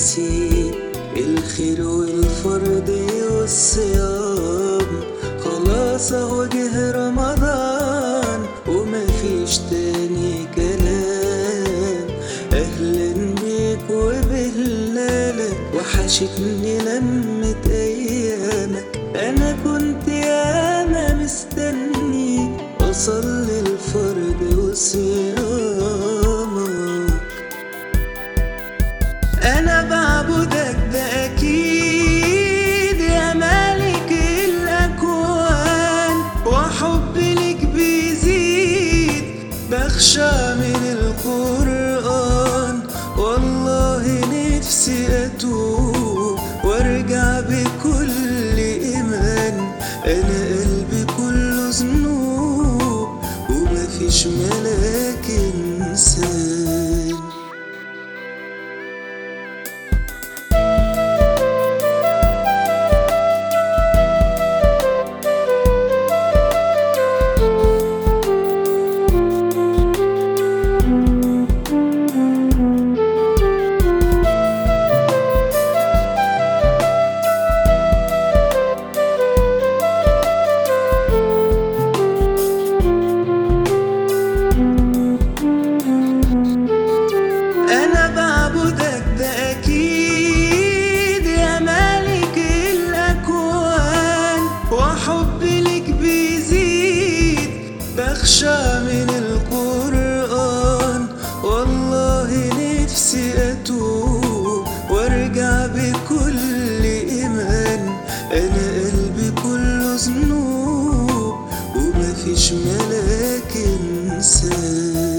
نسيت الخير والفرض والصيام. خلاص أهو جه رمضان ومفيش تاني كلام. أهلا بيك وبهلالك وحشتني لمة أيامك. أنا كنت ياما مستني اصلي أنا بعبدك ده أكيد يا مالك الاكوان وحبي لك بيزيد بخشى من بخشى من القرآن. والله نفسي أتوب وأرجع بكل إيمان. أنا قلبي كله ذنوب ومفيش ملاك إنسان.